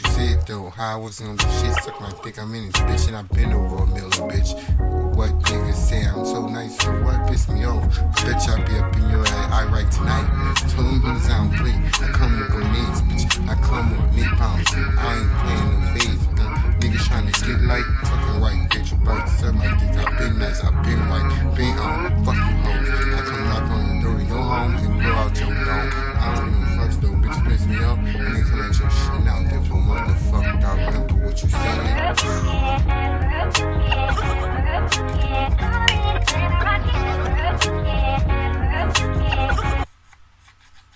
you said though. How I was gonna be shit, suck my dick. I'm in this bitch and I've been over a million, bitch. What niggas say I'm so nice, so what piss me off? Bitch, I be up in your head. I write tonight. Two niggas I don't play. I come with grenades, bitch. I come with knee pounds. I ain't playing no phase. Niggas trying to get light, fucking white. Right,